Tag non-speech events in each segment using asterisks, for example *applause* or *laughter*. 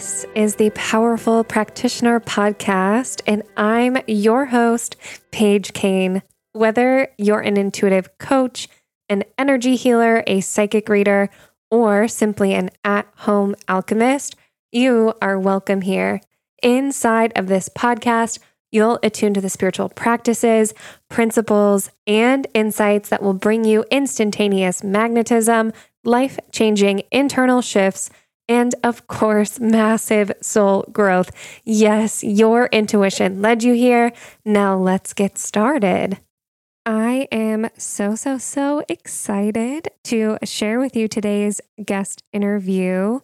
This is the Powerful Practitioner Podcast, and I'm your host, Paige Kane. Whether you're an intuitive coach, an energy healer, a psychic reader, or simply an at home alchemist, you are welcome here. Inside of this podcast, you'll attune to the spiritual practices, principles, and insights that will bring you instantaneous magnetism, life changing internal shifts, and of course, massive soul growth. Yes, your intuition led you here. Now let's get started. I am so, so, so excited to share with you today's guest interview.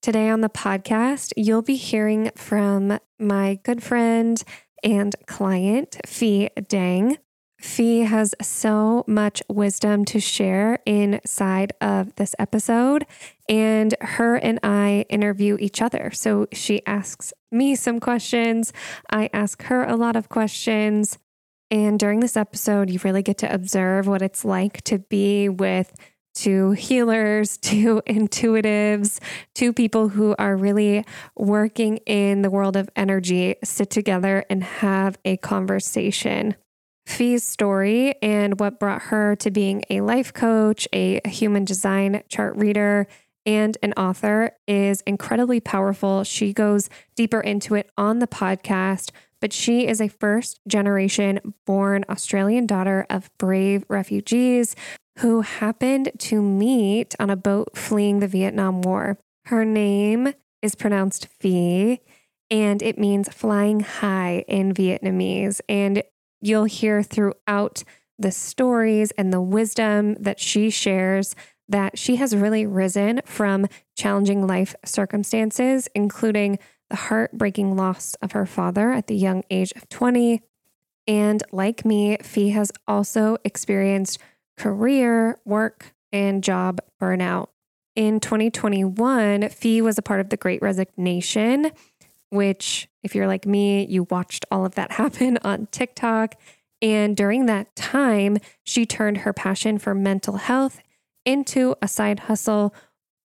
Today on the podcast, you'll be hearing from my good friend and client, Phi Dang. Phi has so much wisdom to share inside of this episode, and her and I interview each other. So she asks me some questions, I ask her a lot of questions. And during this episode, you really get to observe what it's like to be with to healers, *laughs* to intuitives, to people who are really working in the world of energy sit together and have a conversation. Phi's story and what brought her to being a life coach, a human design chart reader, and an author is incredibly powerful. She goes deeper into it on the podcast, but she is a first generation born Australian daughter of brave refugees who happened to meet on a boat fleeing the Vietnam War. Her name is pronounced Phi, and it means flying high in Vietnamese. And you'll hear throughout the stories and the wisdom that she shares that she has really risen from challenging life circumstances, including the heartbreaking loss of her father at the young age of 20. And like me, Phi has also experienced career, work, and job burnout. In 2021, Phi was a part of the Great Resignation, which, if you're like me, you watched all of that *laughs* happen on TikTok. And during that time, she turned her passion for mental health into a side hustle,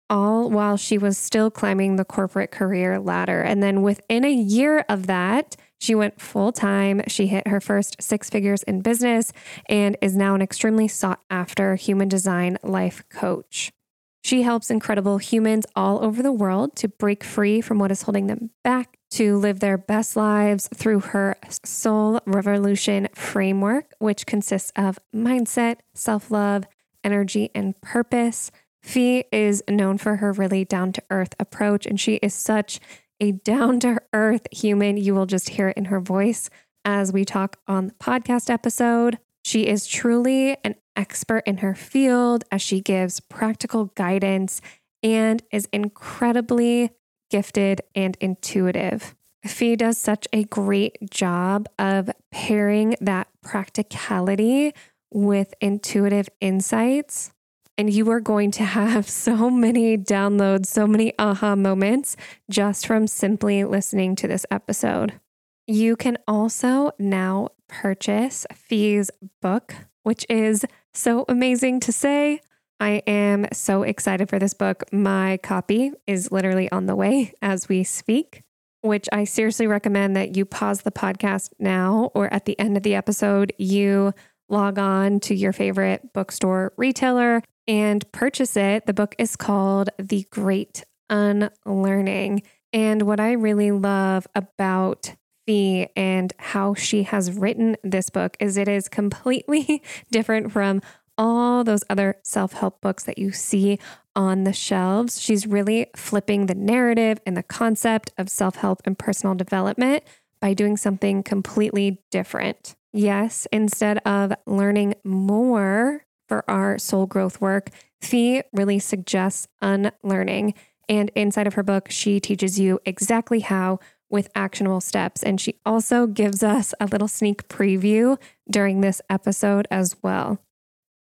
all while she was still climbing the corporate career ladder. And then within a year of that, she went full time. She hit her first six figures in business and is now an extremely sought after human design life coach. She helps incredible humans all over the world to break free from what is holding them back, to live their best lives through her Soul Revolution framework, which consists of mindset, self love, energy, and purpose. Phi is known for her really down to earth approach, and she is such a down to earth human. You will just hear it in her voice as we talk on the podcast episode. She is truly an expert in her field as she gives practical guidance and is incredibly gifted and intuitive. Phi does such a great job of pairing that practicality with intuitive insights and you are going to have *laughs* so many downloads, so many aha moments just from simply listening to this episode. You can also now purchase Phi's book, which is so amazing to say. I am so excited for this book. My copy is literally on the way as we speak, which I seriously recommend that you pause the podcast now or at the end of the episode, you log on to your favorite bookstore retailer and purchase it. The book is called The Great Unlearning. And what I really love about Phi and how she has written this book is it is completely *laughs* different from all those other self help books that you see on the shelves. She's really flipping the narrative and the concept of self help and personal development by doing something completely different. Yes, instead of learning more for our soul growth work, Phi really suggests unlearning. And inside of her book, she teaches you exactly how with actionable steps. And she also gives us a little sneak preview during this episode as well.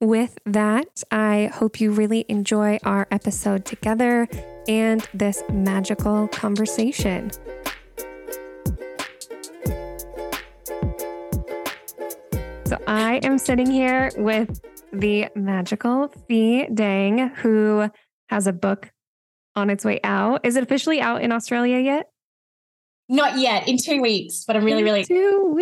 With that, I hope you really enjoy our episode together and this magical conversation. So I am sitting here with the magical Phi Dang, who has a book on its way out. Is it officially out in Australia yet? Not yet, in two weeks, but I'm really, really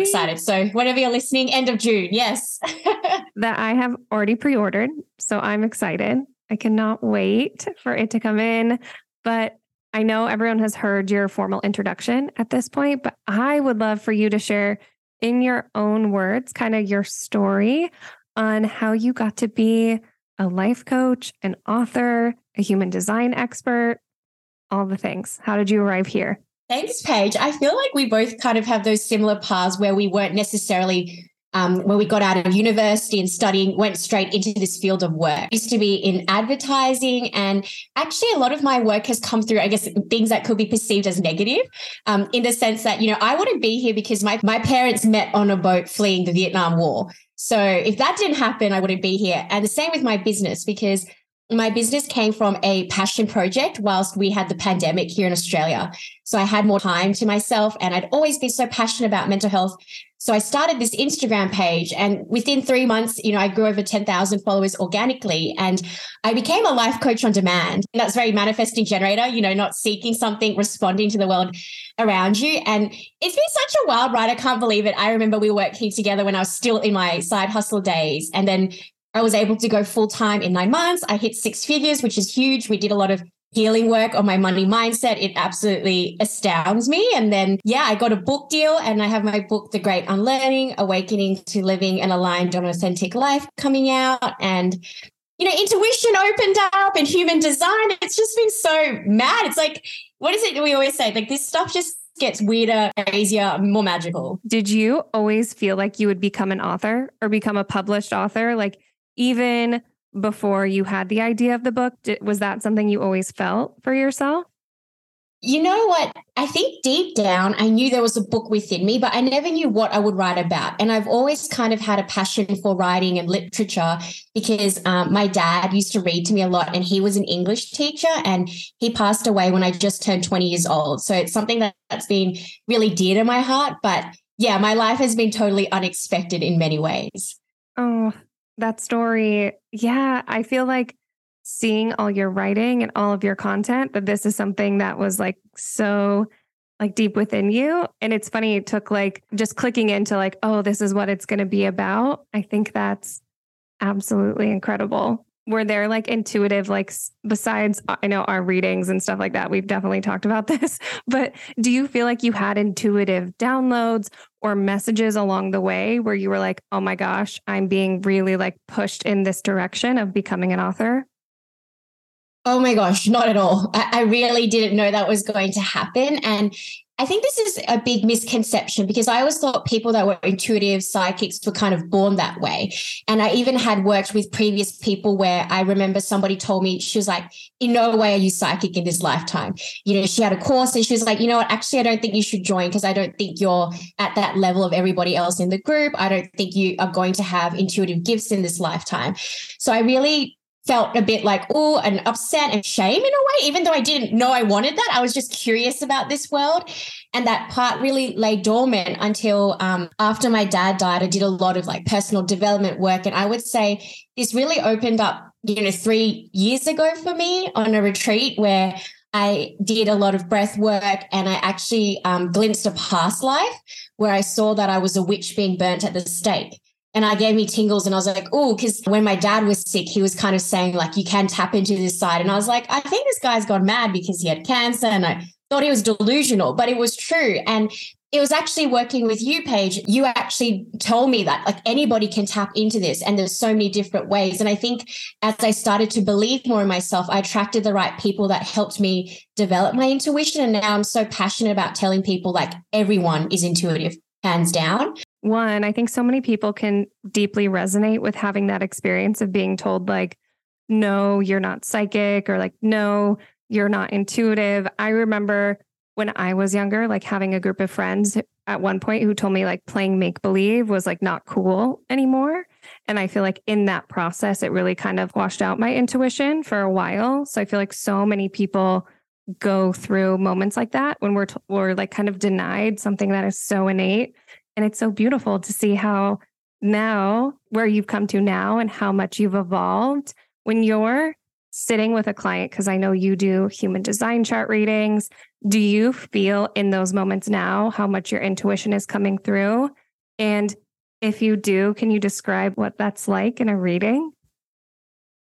excited. So, whenever you're listening, end of June, yes. *laughs* that I have already pre ordered. So, I'm excited. I cannot wait for it to come in. But I know everyone has heard your formal introduction at this point, but I would love for you to share in your own words kind of your story on how you got to be a life coach, an author, a human design expert, all the things. How did you arrive here? Thanks, Paige. I feel like we both kind of have those similar paths where we weren't necessarily um, when we got out of university and studying, went straight into this field of work. Used to be in advertising, and actually, a lot of my work has come through, I guess, things that could be perceived as negative, um, in the sense that you know I wouldn't be here because my my parents met on a boat fleeing the Vietnam War. So if that didn't happen, I wouldn't be here. And the same with my business because my business came from a passion project whilst we had the pandemic here in Australia. So I had more time to myself and I'd always been so passionate about mental health. So I started this Instagram page and within three months, you know, I grew over 10,000 followers organically and I became a life coach on demand. And that's very manifesting generator, you know, not seeking something, responding to the world around you. And it's been such a wild ride. I can't believe it. I remember we were working together when I was still in my side hustle days. And then I was able to go full time in nine months. I hit six figures, which is huge. We did a lot of healing work on my money mindset. It absolutely astounds me. And then, yeah, I got a book deal and I have my book, The Great Unlearning Awakening to Living an Aligned and Authentic Life, coming out. And, you know, intuition opened up and human design. It's just been so mad. It's like, what is it we always say? Like, this stuff just gets weirder, crazier, more magical. Did you always feel like you would become an author or become a published author? Like, even before you had the idea of the book? Did, was that something you always felt for yourself? You know what? I think deep down, I knew there was a book within me, but I never knew what I would write about. And I've always kind of had a passion for writing and literature because um, my dad used to read to me a lot, and he was an English teacher, and he passed away when I just turned 20 years old. So it's something that, that's been really dear to my heart. But yeah, my life has been totally unexpected in many ways. Oh, that story, yeah, I feel like seeing all your writing and all of your content that this is something that was like so like deep within you and it's funny it took like just clicking into like oh this is what it's going to be about i think that's absolutely incredible. Were there like intuitive like besides uh, i know our readings and stuff like that we've definitely talked about *laughs* this but do you feel like you had intuitive downloads or messages along the way where you were like oh my gosh i'm being really like pushed in this direction of becoming an author Oh my gosh, not at all. I, I, really didn't know that was going to happen. And I think this is a big misconception because I always thought people that were intuitive psychics were kind of born that way. And I even had worked with previous people where I remember somebody told me, she was like, in no way are you psychic in this lifetime. You know, she had a course and she was like, you know what, actually, I don't think you should join because I don't think you're at that level of everybody else in the group. I don't think you are going to have intuitive gifts in this lifetime. So I really felt a bit like, oh, and upset and shame in a way, even though I didn't know I wanted that. I was just curious about this world. And that part really lay dormant until um, after my dad died. I did a lot of like personal development work. And I would say this really opened up, you know, three years ago for me on a retreat where I did a lot of breath work and I actually um, glimpsed a past life where I saw that I was a witch being burnt at the stake. And I gave me tingles and I was like, oh, because when my dad was sick, he was kind of saying, like, you can tap into this side. And I was like, I think this guy's gone mad because he had cancer. And I thought he was delusional, but it was true. And it was actually working with you, Paige. You actually told me that like anybody can tap into this and there's so many different ways. And I think as I started to believe more in myself, I attracted the right people that helped me develop my intuition. And now I'm so passionate about telling people like everyone is intuitive, hands down. One, I think so many people can deeply resonate with having that experience of being told, like, no, you're not psychic, or like, no, you're not intuitive. I remember when I was younger, like having a group of friends at one point who told me like playing make believe was like not cool anymore. And I feel like in that process, it really kind of washed out my intuition for a while. So I feel like so many people go through moments like that when we're, t- we're like kind of denied something that is so innate and it's so beautiful to see how now, where you've come to now and how much you've evolved when you're sitting with a client, because I know you do human design chart readings, do you feel in those moments now how much your intuition is coming through? And if you do, can you describe what that's like in a reading?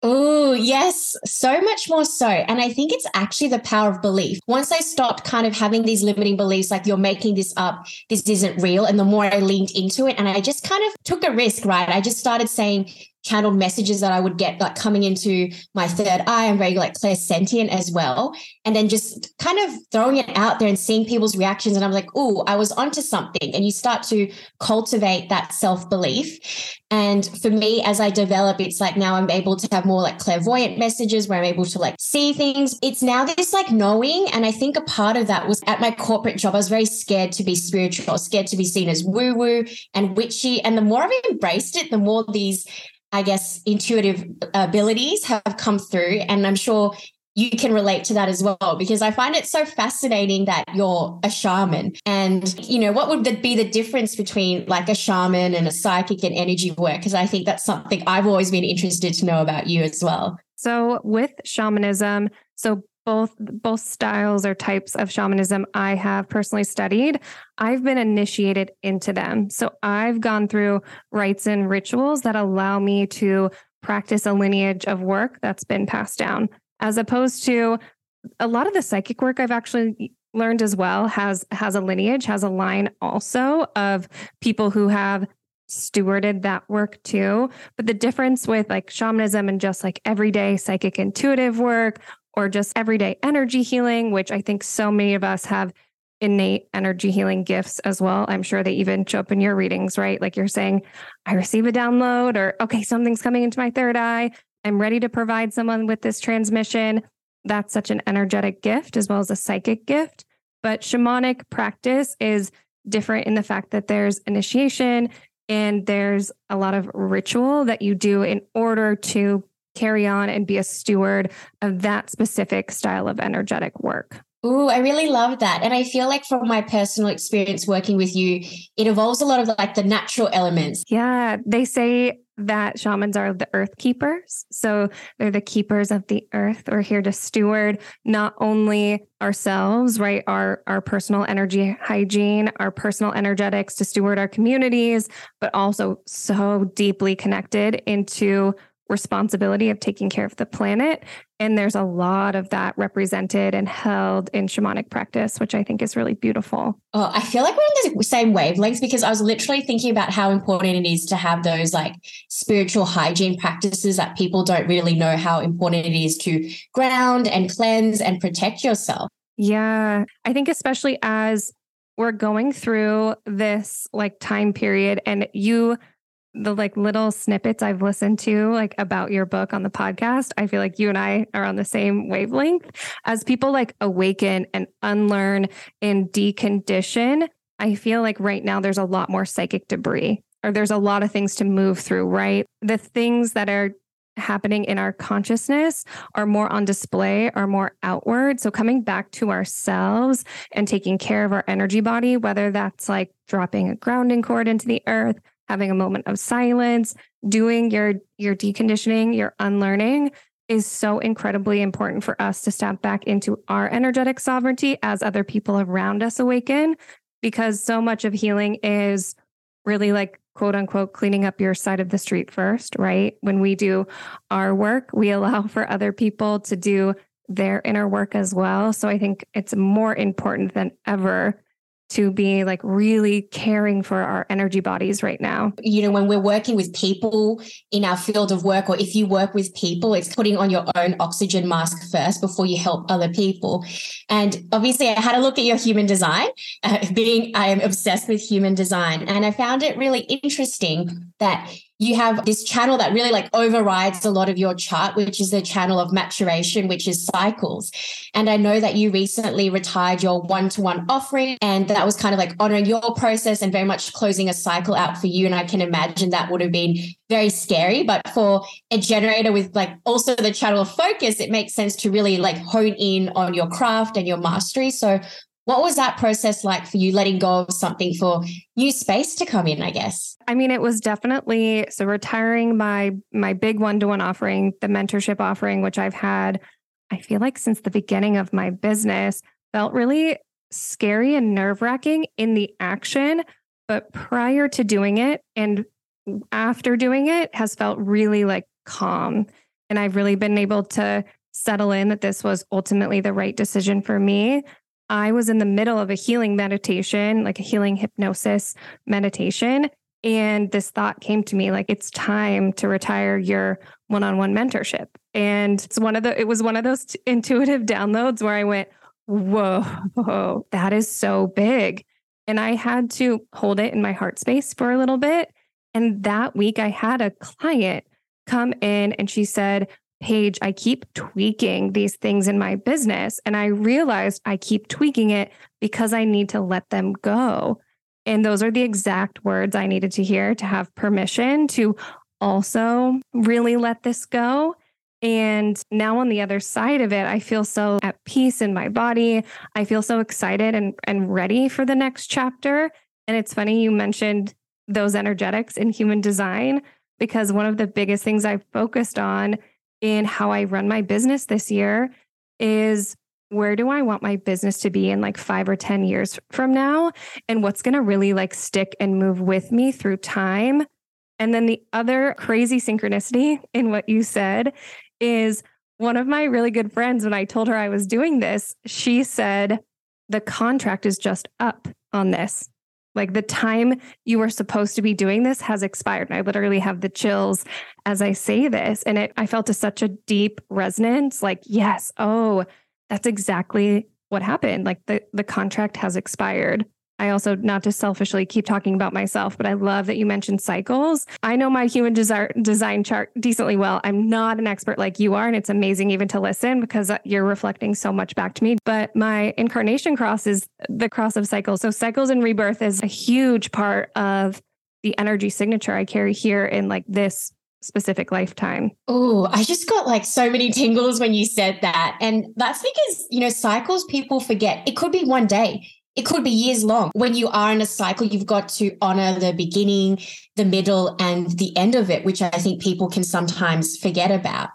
Oh, yes, so much more so. And I think it's actually the power of belief. Once I stopped kind of having these limiting beliefs, like you're making this up, this isn't real. And the more I leaned into it, and I just kind of took a risk, right? I just started saying, channeled messages that I would get like coming into my third eye. I'm very like clairsentient as well. And then just kind of throwing it out there and seeing people's reactions. And I'm like, oh, I was onto something. And you start to cultivate that self-belief. And for me, as I develop, it's like now I'm able to have more like clairvoyant messages where I'm able to like see things. It's now this like knowing. And I think a part of that was at my corporate job, I was very scared to be spiritual, scared to be seen as woo woo and witchy. And the more I've embraced it, the more these I guess, intuitive abilities have come through. And I'm sure you can relate to that as well, because I find it so fascinating that you're a shaman. And, you know, what would be the difference between like a shaman and a psychic and energy work? Because I think that's something I've always been interested to know about you as well. So, with shamanism, so both both styles or types of shamanism I have personally studied, I've been initiated into them. So I've gone through rites and rituals that allow me to practice a lineage of work that's been passed down, as opposed to a lot of the psychic work I've actually learned as well has has a lineage, has a line also of people who have stewarded that work too. But the difference with like shamanism and just like everyday psychic intuitive work or just everyday energy healing, which I think so many of us have innate energy healing gifts as well. I'm sure they even show up in your readings, right? Like you're saying, I receive a download, or okay, something's coming into my third eye. I'm ready to provide someone with this transmission. That's such an energetic gift as well as a psychic gift. But shamanic practice is different in the fact that there's initiation and there's a lot of ritual that you do in order to carry on and be a steward of that specific style of energetic work. Ooh, I really love that. And I feel like from my personal experience working with you, it involves a lot of like the natural elements. Yeah. They say that shamans are the earth keepers. So they're the keepers of the earth. We're here to steward not only ourselves, right? Our our personal energy hygiene, our personal energetics to steward our communities, but also so deeply connected into responsibility of taking care of the planet. And there's a lot of that represented and held in shamanic practice, which I think is really beautiful. Oh, I feel like we're in the same wavelengths because I was literally thinking about how important it is to have those like spiritual hygiene practices that people don't really know how important it is to ground and cleanse and protect yourself. Yeah. I think, especially as we're going through this like time period and you the like little snippets I've listened to like about your book on the podcast, I feel like you and I are on the same wavelength. As people like awaken and unlearn and decondition, I feel like right now there's a lot more psychic debris or there's a lot of things to move through, right? The things that are happening in our consciousness are more on display, are more outward. So coming back to ourselves and taking care of our energy body, whether that's like dropping a grounding cord into the earth, having a moment of silence, doing your your deconditioning, your unlearning is so incredibly important for us to step back into our energetic sovereignty as other people around us awaken because so much of healing is really like quote unquote cleaning up your side of the street first, right? When we do our work, we *laughs* allow for other people to do their inner work as well. So I think it's more important than ever to be like really caring for our energy bodies right now. You know, when we're working with people in our field of work, or if you work with people, it's putting on your own oxygen mask first before you help other people. And obviously, I had a look at your human design, uh, being I am obsessed with human design. And I found it really interesting that you have this channel that really like overrides a lot of your chart, which is the channel of maturation, which is cycles. And I know that you recently retired your one to one offering, and that was kind of like honoring your process and very much closing a cycle out for you. And I can imagine that would have been very scary. But for a generator with like also the channel of focus, it makes sense to really like hone in on your craft and your mastery. So What was that process like for you, letting go of something for new space to come in, I guess? I mean, it was definitely so retiring my my big one-to-one offering, the mentorship offering, which I've had, I feel like since the beginning of my business, felt really scary and nerve-wracking in the action. But prior to doing it and after doing it has felt really like calm. And I've really been able to settle in that this was ultimately the right decision for me. I was in the middle of a healing meditation, like a healing hypnosis meditation. And this thought came to me like, it's time to retire your one on one mentorship. And it's one of the, it was one of those intuitive downloads where I went, whoa, *laughs* that is so big. And I had to hold it in my heart space for a little bit. And that week, I had a client come in and she said, Paige, I keep tweaking these things in my business. And I realized I keep tweaking it because I need to let them go. And those are the exact words I needed to hear to have permission to also really let this go. And now on the other side of it, I feel so at peace in my body. I feel so excited and, and ready for the next chapter. And it's funny you mentioned those energetics in human design because one of the biggest things I've focused on in how I run my business this year is where do I want my business to be in like five or 10 years from now? And what's going to really like stick and move with me through time? And then the other crazy synchronicity in what you said is one of my really good friends, when I told her I was doing this, she said, the contract is just up on this. Like the time you were supposed to be doing this has expired. And I literally have the chills as I say this. And it I felt a, such a deep resonance, like, yes, oh, that's exactly what happened. Like the the contract has expired. I also, not to selfishly keep talking about myself, but I love that you mentioned cycles. I know my human design chart decently well. I'm not an expert like you are, and it's amazing even to listen because you're reflecting so much back to me. But my incarnation cross is the cross of cycles. So, cycles and rebirth is a huge part of the energy signature I carry here in like this specific lifetime. Oh, I just got like so many tingles when you said that. And that's because, you know, cycles people forget. It could be one day it could be years long. When you are in a cycle, you've got to honor the beginning, the middle, and the end of it, which I think people can sometimes forget about.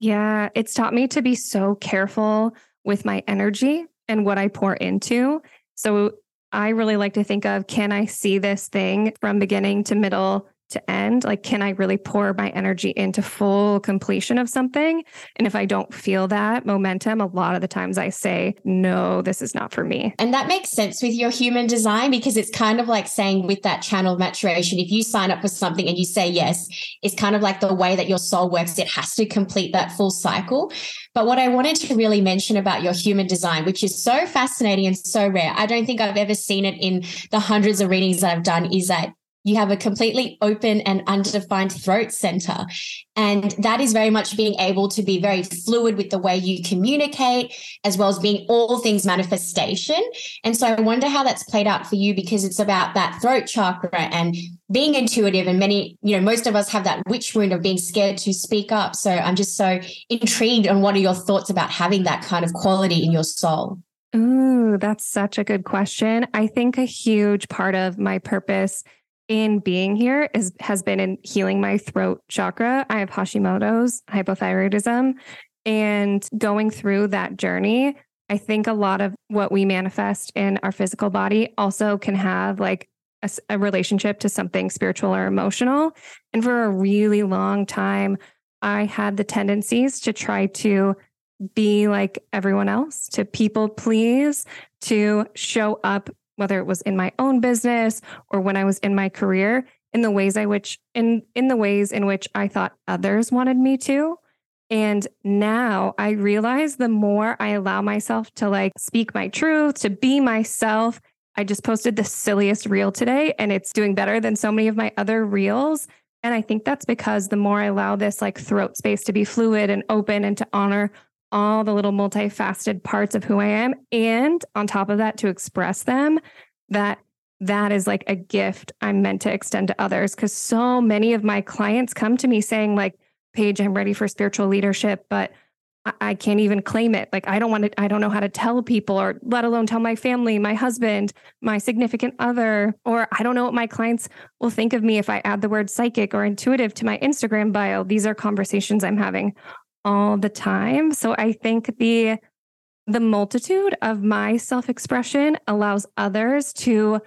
Yeah, it's taught me to be so careful with my energy and what I pour into. So I really like to think of can I see this thing from beginning to middle to end? Like, can I really pour my energy into full completion of something? And if I don't feel that momentum, a lot of the times I say, no, this is not for me. And that makes sense with your human design because it's kind of like saying with that channel maturation, if you sign up for something and you say yes, it's kind of like the way that your soul works. It has to complete that full cycle. But what I wanted to really mention about your human design, which is so fascinating and so rare, I don't think I've ever seen it in the hundreds of readings that I've done, is that you have a completely open and undefined throat center. And that is very much being able to be very fluid with the way you communicate, as well as being all things manifestation. And so I wonder how that's played out for you because it's about that throat chakra and being intuitive. And many, you know, most of us have that witch wound of being scared to speak up. So I'm just so intrigued on what are your thoughts about having that kind of quality in your soul? Ooh, that's such a good question. I think a huge part of my purpose in being here is has been in healing my throat chakra. I have Hashimoto's hypothyroidism and going through that journey, I think a lot of what we manifest in our physical body also can have like a, a relationship to something spiritual or emotional. And for a really long time, I had the tendencies to try to be like everyone else, to people please, to show up whether it was in my own business or when I was in my career, in the ways I which in in the ways in which I thought others wanted me to. And now I realize the more I allow myself to like speak my truth, to be myself. I just posted the silliest reel today and it's doing better than so many of my other reels. And I think that's because the more I allow this like throat space to be fluid and open and to honor all the little multifaceted parts of who I am. And on top of that, to express them, that that is like a gift I'm meant to extend to others. Cause so many of my clients come to me saying, like, Paige, I'm ready for spiritual leadership, but I can't even claim it. Like I don't want to, I don't know how to tell people or let alone tell my family, my husband, my significant other, or I don't know what my clients will think of me if I add the word psychic or intuitive to my Instagram bio. These are conversations I'm having all the time. So I think the the multitude of my self-expression allows others to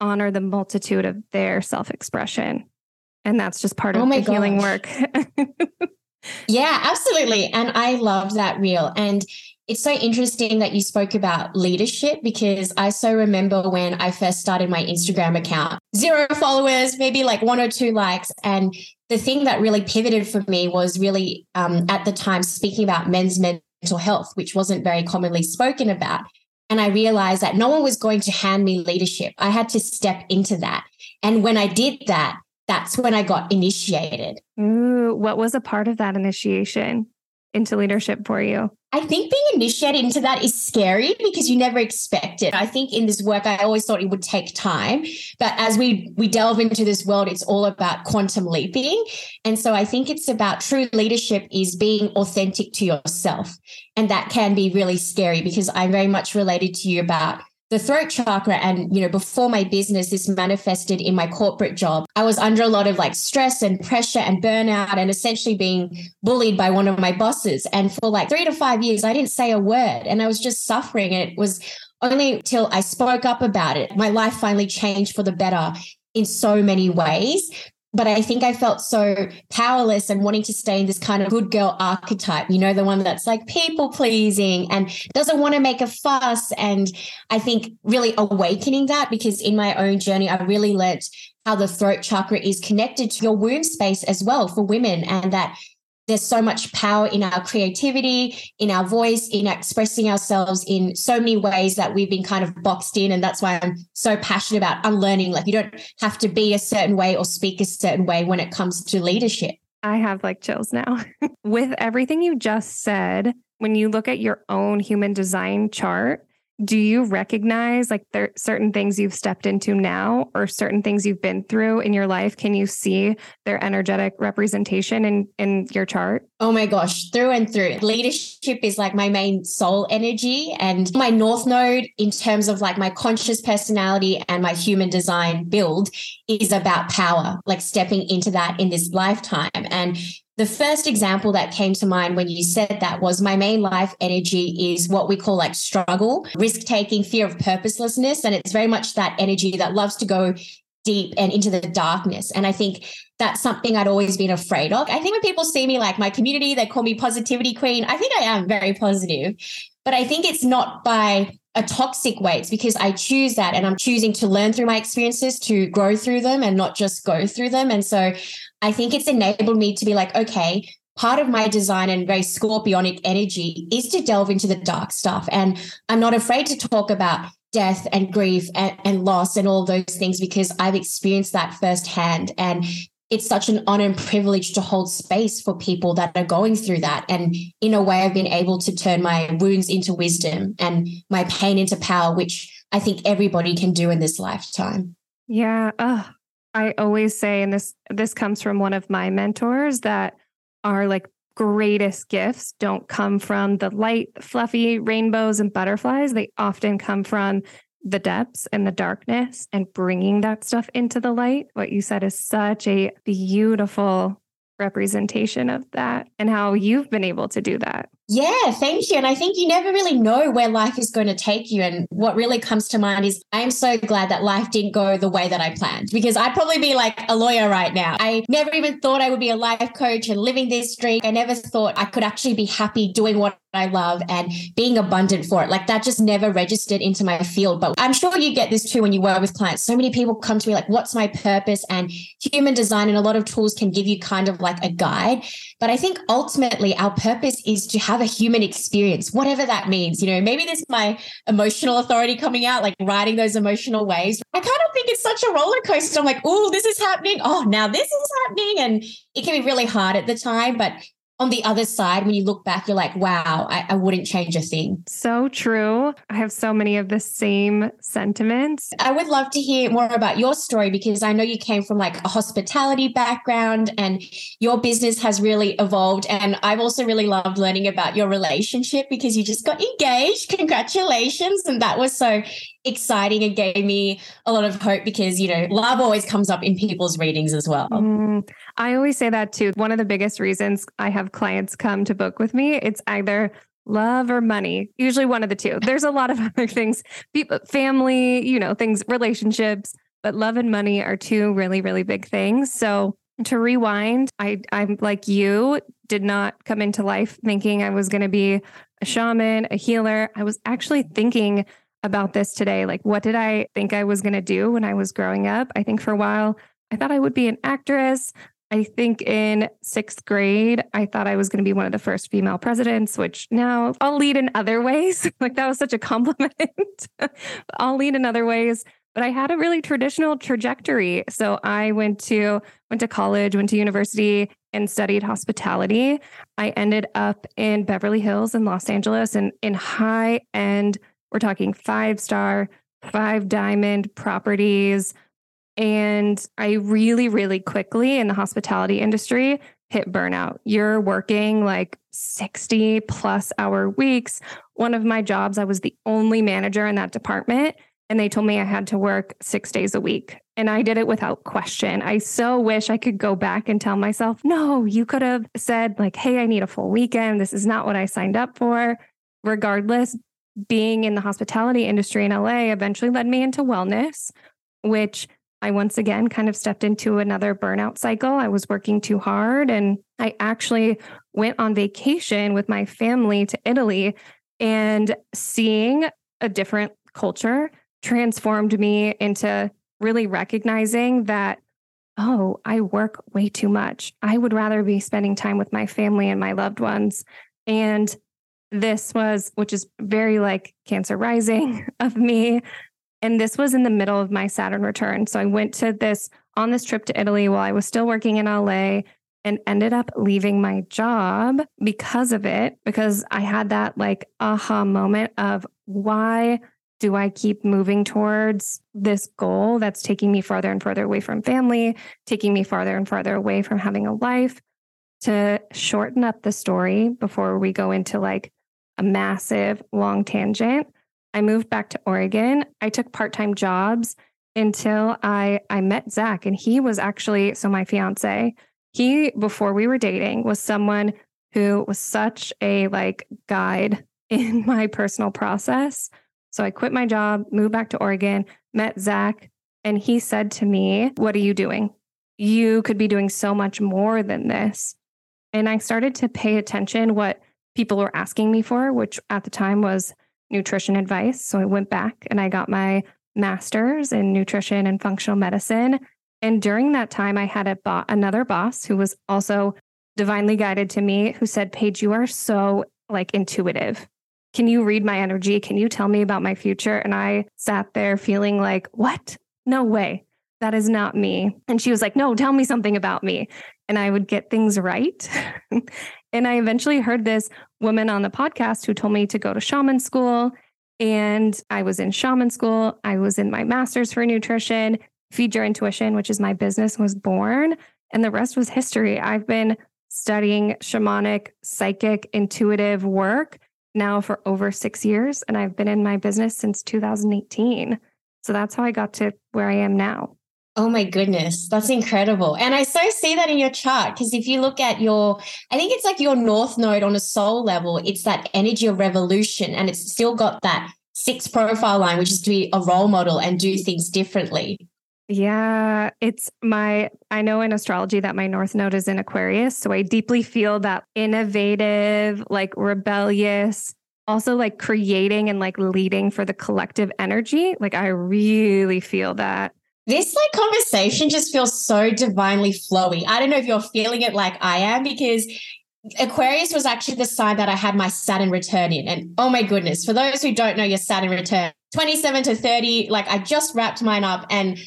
honor the multitude of their self-expression. And that's just part oh of the gosh. healing work. *laughs* Yeah, absolutely. And I love that reel. And it's so interesting that you spoke about leadership because I so remember when I first started my Instagram account, zero followers, maybe like one or two likes. And the thing that really pivoted for me was really um, at the time speaking about men's mental health, which wasn't very commonly spoken about. And I realized that no one was going to hand me leadership. I had to step into that. And when I did that, that's when I got initiated. Ooh, what was a part of that initiation into leadership for you? I think being initiated into that is scary because you never expect it. I think in this work, I always thought it would take time, but as we we delve into this world, it's all about quantum leaping, and so I think it's about true leadership is being authentic to yourself, and that can be really scary because I'm very much related to you about the throat chakra and you know before my business this manifested in my corporate job i was under a lot of like stress and pressure and burnout and essentially being bullied by one of my bosses. And for like 3 to 5 years i didn't say a word and i was just suffering. It was only till i spoke up about it my life finally changed for the better in so many ways but I think I felt so powerless and wanting to stay in this kind of good girl archetype, you know, the one that's like people pleasing and doesn't want to make a fuss. And I think really awakening that because in my own journey, I really learnt how the throat chakra is connected to your womb space as well for women and that there's so much power in our creativity, in our voice, in expressing ourselves in so many ways that we've been kind of boxed in. And that's why I'm so passionate about unlearning. Like, you don't have to be a certain way or speak a certain way when it comes to leadership. I have like chills now. *laughs* With everything you just said, when you look at your own human design chart, do you recognize like there certain things you've stepped into now or certain things you've been through in your life? Can you see their energetic representation in in your chart? Oh my gosh through and through. Leadership is like my main soul energy and my north node in terms of like my conscious personality and my human design build is about power like stepping into that in this lifetime. And the first example that came to mind when you said that was my main life energy is what we call like struggle, risk taking, fear of purposelessness. And it's very much that energy that loves to go deep and into the darkness. And I think that's something I'd always been afraid of. I think when people see me like my community, they call me positivity queen. I think I am very positive, but I think it's not by a toxic way. It's because I choose that and I'm choosing to learn through my experiences to grow through them and not just go through them. And so I think it's enabled me to be like, okay, part of my design and very scorpionic energy is to delve into the dark stuff. And I'm not afraid to talk about death and grief and, and loss and all those things because I've experienced that firsthand. And it's such an honor and privilege to hold space for people that are going through that. And in a way, I've been able to turn my wounds into wisdom and my pain into power, which I think everybody can do in this lifetime. Yeah. Oh, I always say, and this this comes from one of my mentors, that our like greatest gifts don't come from the light, fluffy rainbows and butterflies. They often come from the depths and the darkness and bringing that stuff into the light. What you said is such a beautiful representation of that and how you've been able to do that. Yeah, thank you. And I think you never really know where life is going to take you. And what really comes to mind is I'm so glad that life didn't go the way that I planned because I'd probably be like a lawyer right now. I never even thought I would be a life coach and living this dream. I never thought I could actually be happy doing what I love and being abundant for it. Like that just never registered into my field. But I'm sure you get this too when you work with clients. So many people come to me like, what's my purpose? And human design and a lot of tools can give you kind of like a guide. But I think ultimately our purpose is to have a human experience, whatever that means. You know, maybe this is my emotional authority coming out, like riding those emotional waves. I kind of think it's such a roller coaster. I'm like, oh, this is happening. Oh, now this is happening. And it can be really hard at the time. But on the other side, when you look back, you're like, wow, I, I, wouldn't change a thing. So true. I have so many of the same sentiments. I would love to hear more about your story because I know you came from like a hospitality background and your business has really evolved. And I've also really loved learning about your relationship because you just got engaged. *laughs* Congratulations. And that was so exciting and gave me a lot of hope because, you know, love always comes up in people's readings as well. Mm, I always say that too. One of the biggest reasons I have clients come to book with me, it's either love or money, usually one of the two. There's a lot of *laughs* other things, people, family, you know, things, relationships, but love and money are two really, really big things. So to rewind, I, I'm like you, did not come into life thinking I was going to be a shaman, a healer. I was actually thinking about this today. Like, what did I think I was going to do when I was growing up? I think for a while, I thought I would be an actress. I think in sixth grade, I thought I was going to be one of the first female presidents, which now I'll lead in other ways. *laughs* like, that was such a compliment. *laughs* I'll lead in other ways. But I had a really traditional trajectory. So I went to went to college, went to university, and studied hospitality. I ended up in Beverly Hills in Los Angeles and in high end we're talking five star, five diamond properties. And I really, really quickly in the hospitality industry hit burnout. You're working like 60 plus hour weeks. One of my jobs, I was the only manager in that department. And they told me I had to work six days a week. And I did it without question. I so wish I could go back and tell myself, no, you could have said, like, hey, I need a full weekend. This is not what I signed up for. Regardless, being in the hospitality industry in LA eventually led me into wellness, which I once again kind of stepped into another burnout cycle. I was working too hard and I actually went on vacation with my family to Italy and seeing a different culture transformed me into really recognizing that oh, I work way too much. I would rather be spending time with my family and my loved ones. And this was, which is very like Cancer rising *laughs* of me. And this was in the middle of my Saturn return. So I went to this on this trip to Italy while I was still working in LA and ended up leaving my job because of it, because I had that like aha moment of why do I keep moving towards this goal that's taking me farther and further away from family, taking me farther and farther away from having a life? To shorten up the story before we go into like a massive long tangent. I moved back to Oregon. I took part-time jobs until I I met Zach and he was actually so my fiance. He before we were dating was someone who was such a like guide *laughs* in my personal process. So I quit my job, moved back to Oregon, met Zach, and he said to me, What are you doing? You could be doing so much more than this. And I started to pay attention what people were asking me for, which at the time was nutrition advice. So I went back and I got my master's in nutrition and functional medicine. And during that time, I had a bo- another boss who was also divinely guided to me who said, Paige, you are so like intuitive. Can you read my energy? Can you tell me about my future? And I sat there feeling like, what? No way. That is not me. And she was like, no, tell me something about me. And I would get things right. *laughs* And I eventually heard this woman on the podcast who told me to go to shaman school. And I was in shaman school. I was in my master's for nutrition. Feed Your Intuition, which is my business, was born. And the rest was history. I've been studying shamanic, psychic, intuitive work now for over six years. And I've been in my business since 2018. So that's how I got to where I am now. Oh my goodness, that's incredible. And I so see that in your chart because if you look at your, I think it's like your North Node on a soul level, it's that energy of revolution and it's still got that six profile line, which is to be a role model and do things differently. Yeah, it's my, I know in astrology that my North Node is in Aquarius. So I deeply feel that innovative, like rebellious, also like creating and like leading for the collective energy. Like I really feel that this like conversation just feels so divinely flowy. I don't know if you're feeling it like I am because Aquarius was actually the sign that I had my Saturn return in. And oh my goodness, for those who don't know your Saturn return, 27 to 30, like I just wrapped mine up and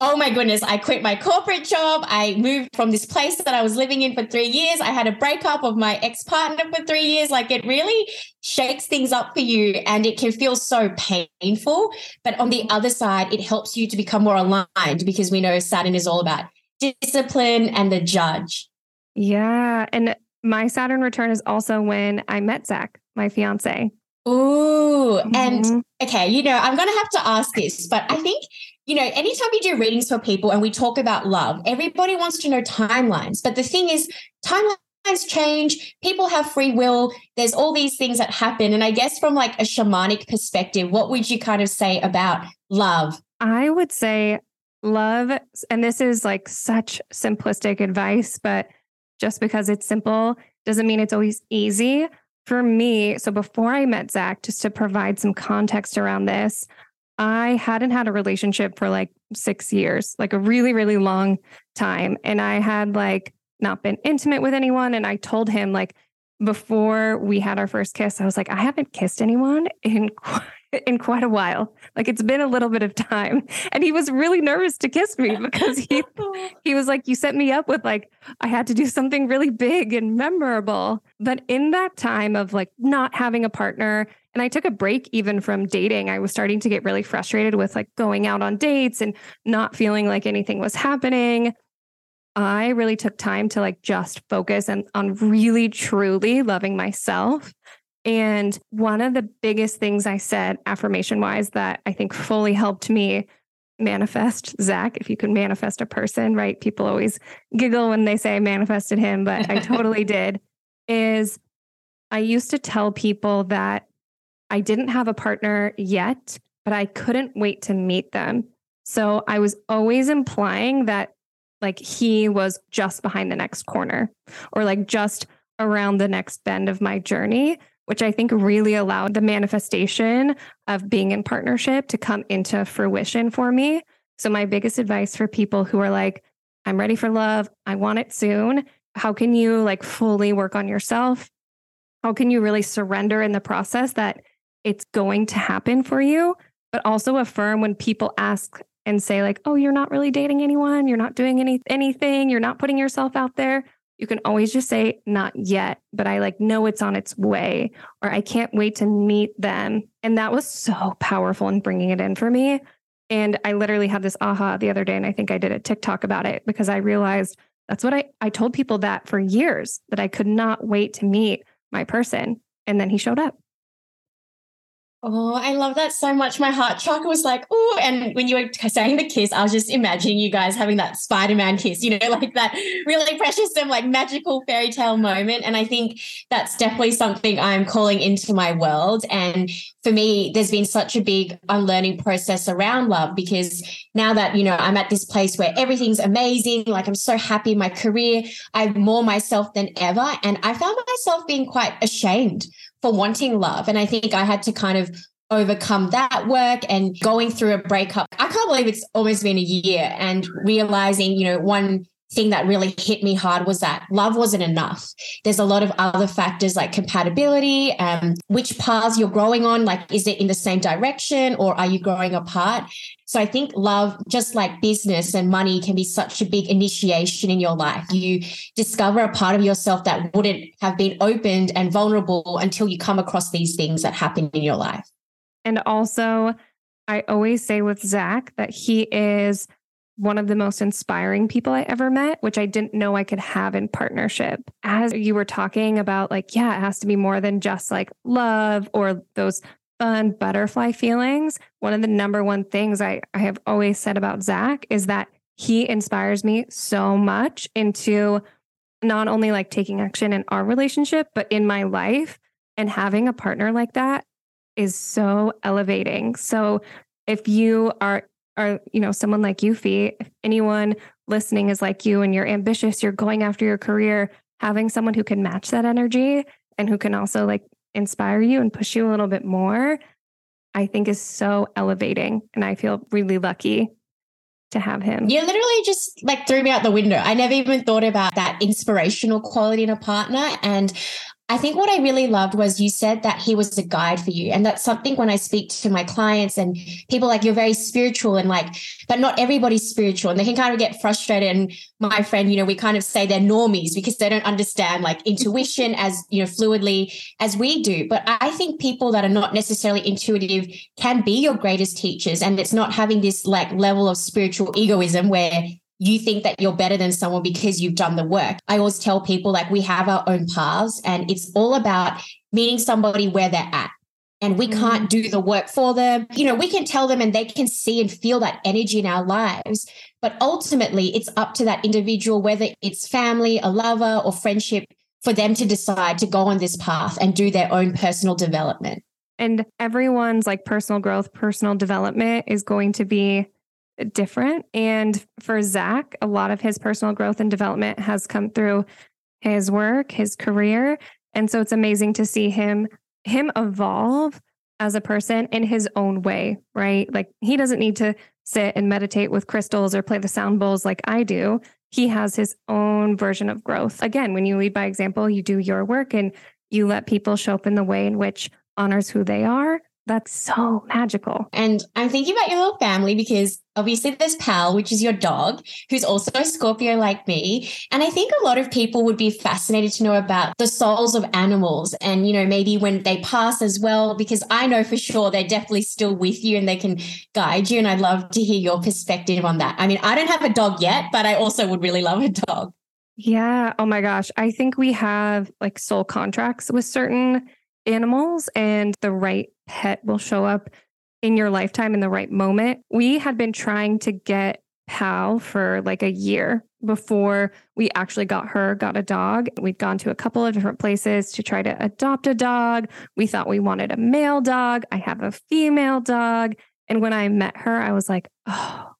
oh my goodness, I quit my corporate job. I moved from this place that I was living in for three years. I had a breakup of my ex partner for three years. Like it really shakes things up for you and it can feel so painful. But on the other side, it helps you to become more aligned because we know Saturn is all about discipline and the judge. Yeah. And my Saturn return is also when I met Zach, my fiance. Ooh. Mm-hmm. And okay, you know, I'm going to have to ask this, but I think you know, anytime we do readings for people and we talk about love, everybody wants to know timelines. But the thing is, timelines change, people have free will, there's all these things that happen. And I guess from like a shamanic perspective, what would you kind of say about love? I would say love, and this is like such simplistic advice, but just because it's simple doesn't mean it's always easy. For me, so before I met Zach, just to provide some context around this, I hadn't had a relationship for like six years, like a really, really long time. And I had like not been intimate with anyone. And I told him, like, before we had our first kiss, I was like, I haven't kissed anyone in *laughs* in quite a while. Like it's been a little bit of time. And he was really nervous to kiss me because he *laughs* he was like, You set me up with like I had to do something really big and memorable. But in that time of like not having a partner, and I took a break even from dating. I was starting to get really frustrated with like going out on dates and not feeling like anything was happening. I really took time to like just focus and on really truly loving myself and one of the biggest things I said affirmation wise that I think fully helped me manifest Zach, if you can manifest a person, right? People always giggle when they say I manifested him, but I *laughs* totally did. Is I used to tell people that I didn't have a partner yet, but I couldn't wait to meet them. So I was always implying that like he was just behind the next corner or like just around the next bend of my journey which I think really allowed the manifestation of being in partnership to come into fruition for me. So, my biggest advice for people who are like, I'm ready for love, I want it soon. How can you like fully work on yourself? How can you really surrender in the process that it's going to happen for you? But also affirm when people ask and say, like, oh, you're not really dating anyone, you're not doing any anything, you're not putting yourself out there. You can always just say not yet but i like know it's on its way or i can't wait to meet them. And that was so powerful in bringing it in for me. And i literally had this aha the other day and i think i did a tiktok about it because i realized that's what i i told people that for years that i could not wait to meet my person and then he showed up Oh, I love that so much. My heart chakra was like, oh, and when you were saying the kiss, I was just imagining you guys having that Spider-Man kiss, you know, *laughs* like that really precious and like magical fairy tale moment. And I think that's definitely something I'm calling into my world. And for me, there's been such a big unlearning process around love because now that, you know, I'm at this place where everything's amazing, like I'm so happy in my career, I'm more myself than ever. And I found myself being quite ashamed for wanting love. And I think I had to kind of overcome that work and going through a breakup. I can't believe it's almost been a year and realizing, you know, one thing that really hit me hard was that love wasn't enough. There's a lot of other factors like compatibility, um, which paths you're growing on. Like, is it in the same direction or are you growing apart? So I think love, just like business and money, can be such a big initiation in your life. You discover a part of yourself that wouldn't have been opened and vulnerable until you come across these things that happen in your life. And also, I always say with Zach that he is one of the most inspiring people I ever met, which I didn't know I could have in partnership. As you were talking about, like, yeah, it has to be more than just like love or those fun butterfly feelings. One of the number one things I, I have always said about Zach is that he inspires me so much into not only like taking action in our relationship, but in my life. And having a partner like that is so elevating. So if you are are you know someone like you Phi, if anyone listening is like you and you're ambitious, you're going after your career, having someone who can match that energy and who can also like inspire you and push you a little bit more, I think is so elevating. And I feel really lucky to have him. You literally just like threw me out the window. I never even thought about that inspirational quality in a partner. And I think what I really loved was you said that he was a guide for you. And that's something when I speak to my clients and people like, you're very spiritual and like, but not everybody's spiritual. And they can kind of get frustrated. And my friend, you know, we kind of say they're normies because they don't understand like intuition *laughs* as, you know, fluidly as we do. But I think people that are not necessarily intuitive can be your greatest teachers. And it's not having this like level of spiritual egoism where you think that you're better than someone because you've done the work. I always tell people like we have our own paths and it's all about meeting somebody where they're at. And we can't mm. do the work for them. You know, we can tell them and they can see and feel that energy in our lives. But ultimately, it's up to that individual, whether it's family, a lover, or friendship, for them to decide to go on this path and do their own personal development. And everyone's like personal growth, personal development is going to be different. And for Zach, a lot of his personal growth and development has come through his work, his career. And so it's amazing to see him him evolve as a person in his own way, right? Like he doesn't need to sit and meditate with crystals or play the sound bowls like I do. He has his own version of growth. Again, when you lead by example, you do your work and you let people show up in the way in which honors who they are that's so magical. And I'm thinking about your little family because obviously there's Pal, which is your dog, who's also a Scorpio like me. And I think a lot of people would be fascinated to know about the souls of animals and, you know, maybe when they pass as well, because I know for sure they're definitely still with you and they can guide you. And I'd love to hear your perspective on that. I mean, I don't have a dog yet, but I also would really love a dog. Yeah. Oh my gosh. I think we have like soul contracts with certain animals and the right pet will show up in your lifetime in the right moment. We had been trying to get Pal for like a year before we actually got her, got a dog. We'd gone to a couple of different places to try to adopt a dog. We thought we wanted a male dog. I have a female dog. And when I met her, I was like, oh,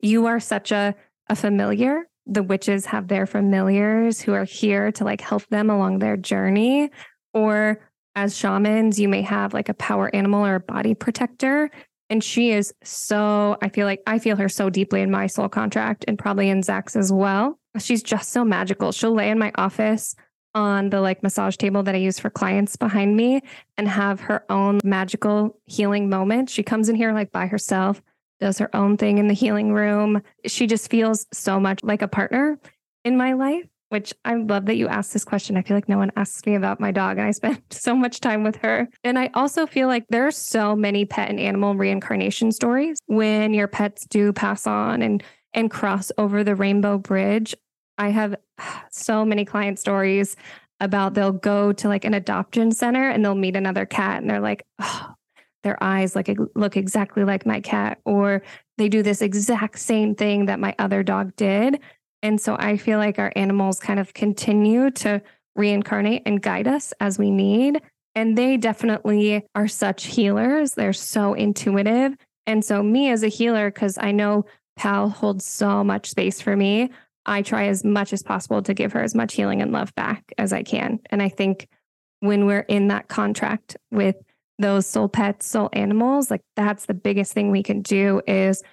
you are such a, a familiar. The witches have their familiars who are here to like help them along their journey. Or as shamans, you may have like a power animal or a body protector. And she is so, I feel like I feel her so deeply in my soul contract and probably in Zach's as well. She's just so magical. She'll lay in my office on the like massage table that I use for clients behind me and have her own magical healing moment. She comes in here like by herself, does her own thing in the healing room. She just feels so much like a partner in my life which I love that you asked this question. I feel like no one asks me about my dog, and I spend *laughs* so much time with her. And I also feel like there are so many pet and animal reincarnation stories when your pets do pass on and and cross over the rainbow bridge. I have *sighs* so many client stories about they'll go to like an adoption center and they'll meet another cat and they're like, oh, their eyes like look exactly like my cat, or they do this exact same thing that my other dog did. And so I feel like our animals kind of continue to reincarnate and guide us as we need. And they definitely are such healers. They're so intuitive. And so, me as a healer, because I know Pal holds so much space for me, I try as much as possible to give her as much healing and love back as I can. And I think when we're in that contract with those soul pets, soul animals, like that's the biggest thing we can do is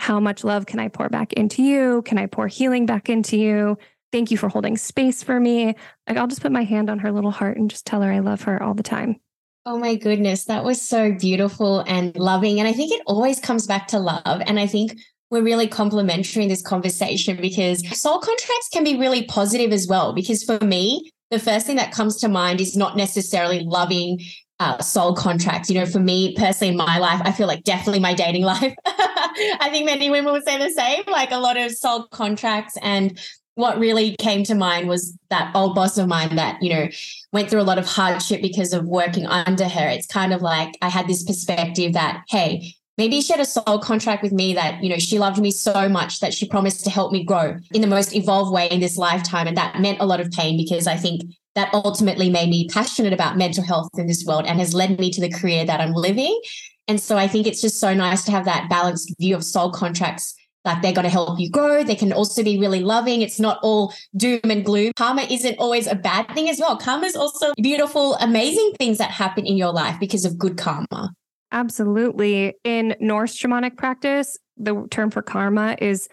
how much love can I pour back into you? Can I pour healing back into you? Thank you for holding space for me. Like I'll just put my hand on her little heart and just tell her I love her all the time. Oh my goodness, that was so beautiful and loving. And I think it always comes back to love. And I think we're really complimentary in this conversation because soul contracts can be really positive as well. Because for me, the first thing that comes to mind is not necessarily loving uh, soul contracts. You know, for me personally in my life, I feel like definitely my dating *laughs* life. I think many women would say the same, like a lot of soul contracts. And what really came to mind was that old boss of mine that, you know, went through a lot of hardship because of working under her. It's kind of like I had this perspective that, hey, maybe she had a soul contract with me that, you know, she loved me so much that she promised to help me grow in the most evolved way in this lifetime. And that meant a lot of pain because I think that ultimately made me passionate about mental health in this world and has led me to the career that I'm living. And so I think it's just so nice to have that balanced view of soul contracts. Like they're going to help you grow. They can also be really loving. It's not all doom and gloom. Karma isn't always a bad thing as well. Karma is also beautiful, amazing things that happen in your life because of good karma. Absolutely. In Norse shamanic practice, the term for karma is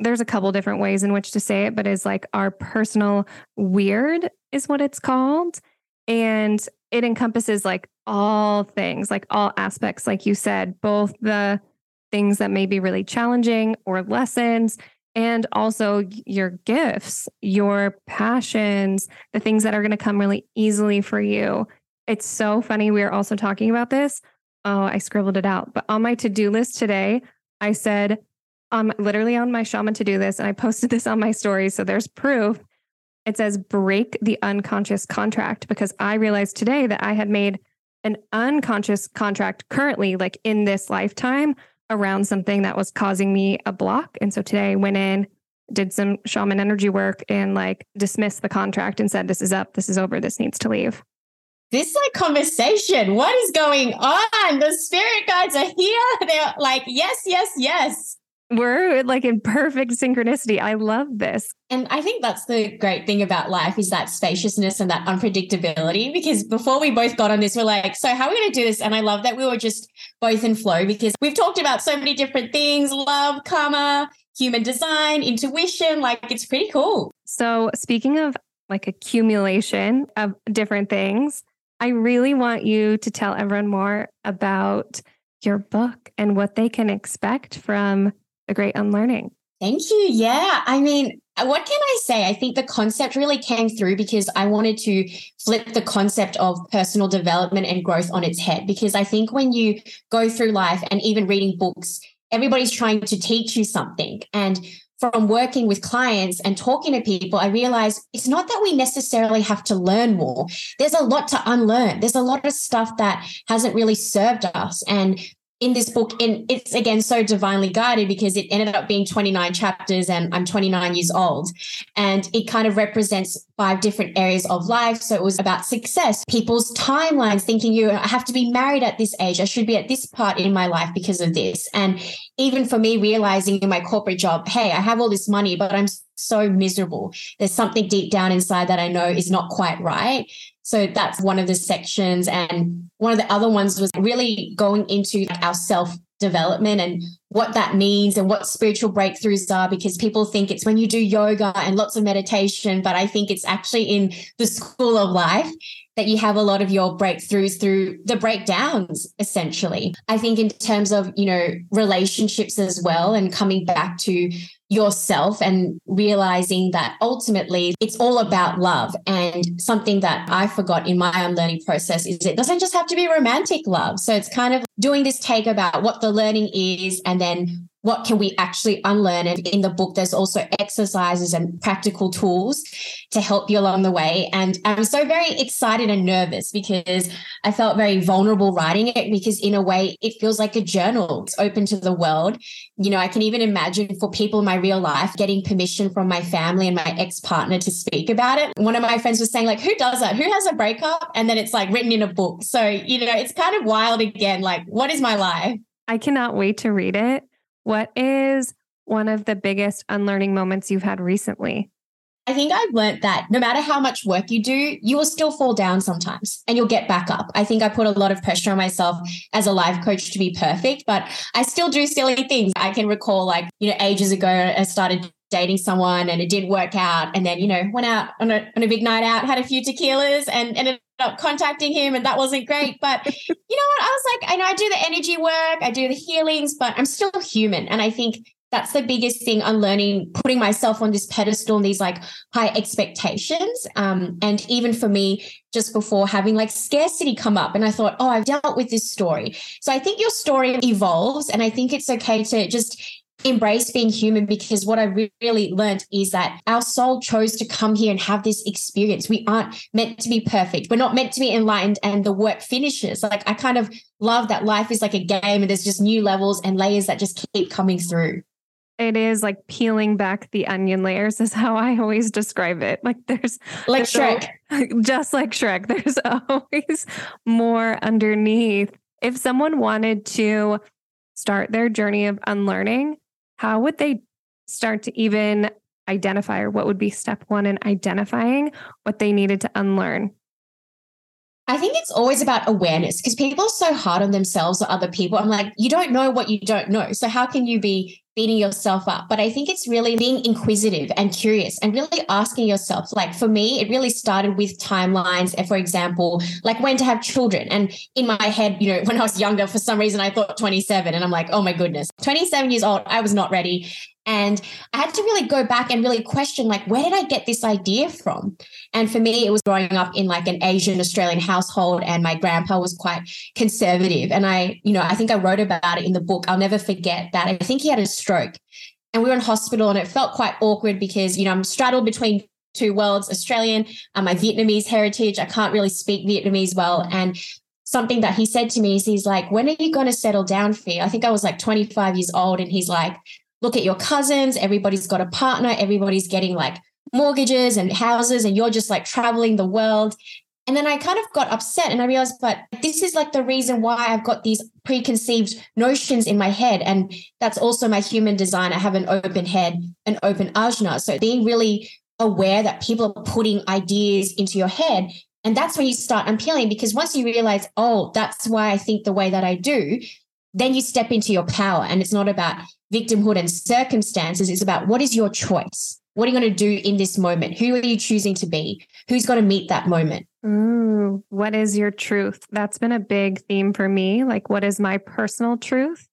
there's a couple different ways in which to say it, but is like our personal wyrd is what it's called. And it encompasses like all things, like all aspects, like you said, both the things that may be really challenging or lessons, and also your gifts, your passions, the things that are going to come really easily for you. It's so funny. We are also talking about this. Oh, I scribbled it out. But on my to do list today, I said, um, literally on my shaman to do list, and I posted this on my story. So there's proof it says break the unconscious contract because I realized today that I had made an unconscious contract currently, like in this lifetime, around something that was causing me a block. And so today I went in, did some shaman energy work, and like dismissed the contract and said, This is up, this is over, this needs to leave. This like conversation, what is going on? The spirit guides are here. They're like, yes, yes, yes we're like in perfect synchronicity. I love this. And I think that's the great thing about life is that spaciousness and that unpredictability. Because before we both got on this, we're like, so how are we going to do this? And I love that we were just both in flow because we've talked about so many different things love, karma, human design, intuition. Like it's pretty cool. So, speaking of like accumulation of different things, I really want you to tell everyone more about your book and what they can expect from a great unlearning. Thank you. Yeah. I mean, uh, what can I say? I think the concept really came through because I wanted to flip the concept of personal development and growth on its head. Because I think when you go through life and even reading books, everybody's trying to teach you something. And from working with clients and talking to people, I realized it's not that we necessarily have to learn more. There's a lot to unlearn. There's a lot of stuff that hasn't really served us. And in this book, and it's again so divinely guided because it ended up being 29 chapters and I'm 29 years old. And it kind of represents five different areas of life. So it was about success, people's timelines, thinking you have to be married at this age. I should be at this part in my life because of this. And even for me, realizing in my corporate job, hey, I have all this money, but I'm so miserable. There's something deep down inside that I know is not quite right. So that's one of the sections. And one of the other ones was really going into our self development and what that means and what spiritual breakthroughs are because people think it's when you do yoga and lots of meditation but i think it's actually in the school of life that you have a lot of your breakthroughs through the breakdowns essentially i think in terms of you know relationships as well and coming back to yourself and realizing that ultimately it's all about love. And something that I forgot in my unlearning process is it doesn't just have to be romantic love. So it's kind of doing this take about what the learning is and then what can we actually unlearn? And in the book, there's also exercises and practical tools to help you along the way. And I'm so very excited and nervous because I felt very vulnerable writing it because, in a way, it feels like a journal. It's open to the world. You know, I can even imagine for people in my real life getting permission from my family and my ex partner to speak about it. One of my friends was saying, like, who does that? Who has a breakup? And then it's like written in a book. So, you know, it's kind of wild again. Like, what is my life? I cannot wait to read it. What is one of the biggest unlearning moments you've had recently? I think I've learned that no matter how much work you do, you will still fall down sometimes and you'll get back up. I think I put a lot of pressure on myself as a life coach to be perfect, but I still do silly things. I can recall, like, you know, ages ago, I started dating someone and it did work out. And then, you know, went out on a, on a big night out, had a few tequilas and ended up contacting him and that wasn't great. But *laughs* you know what? I was like, I know I do the energy work, I do the healings, but I'm still human. And I think that's the biggest thing I'm unlearning putting myself on this pedestal and these like high expectations um, and even for me just before having like scarcity come up and i thought oh i've dealt with this story so i think your story evolves and i think it's okay to just embrace being human because what I really learned is that our soul chose to come here and have this experience. We aren't meant to be perfect. We're not meant to be enlightened and the work finishes. Like I kind of love that life is like a game and there's just new levels and layers that just keep coming through. It is like peeling back the onion layers is how I always describe it. Like there's like there's Shrek. *laughs* just like Shrek. There's *laughs* always more underneath. If someone wanted to start their journey of unlearning, how would they start to even identify or what would be step one in identifying what they needed to unlearn? I think it's always about awareness because people are so hard on themselves or other people. I'm like, you don't know what you don't know. So how can you be beating yourself up? But I think it's really being inquisitive and curious and really asking yourself. Like for me, it really started with timelines. For example, like when to have children. And in my head, you know, *laughs* when I was younger, for some reason I thought 27 and I'm like, oh my goodness, 27 years old, I was not ready. And I had to really go back and really question, like, where did I get this idea from? And for me, it was growing up in like an Asian Australian household, and my grandpa was quite conservative. And I, you know, I think I wrote about it in the book. I'll never forget that. I think he had a stroke and we were in hospital, and it felt quite awkward because, you know, I'm straddled between two worlds Australian and my Vietnamese heritage. I can't really speak Vietnamese well. And something that he said to me is he's like, when are you going to settle down, Phi? I think I was like 25 years old. And he's like, look at your cousins, everybody's got a partner, everybody's getting like mortgages and houses, and you're just like traveling the world. And then I kind of got upset and I realized, but this is like the reason why I've got these preconceived notions in my head. And that's also my human design. I have an open head, an open ajna. So being really aware that people are putting ideas into your head. And that's when you start unpeeling because once you realize, oh, that's why I think the way that I do, then you step into your power. And it's not about victimhood and circumstances. It's about what is your choice? What are you going to do in this moment? Who are you choosing to be? Who's going to meet that moment? Ooh, what is your truth? That's been a big theme for me. Like, what is my personal truth?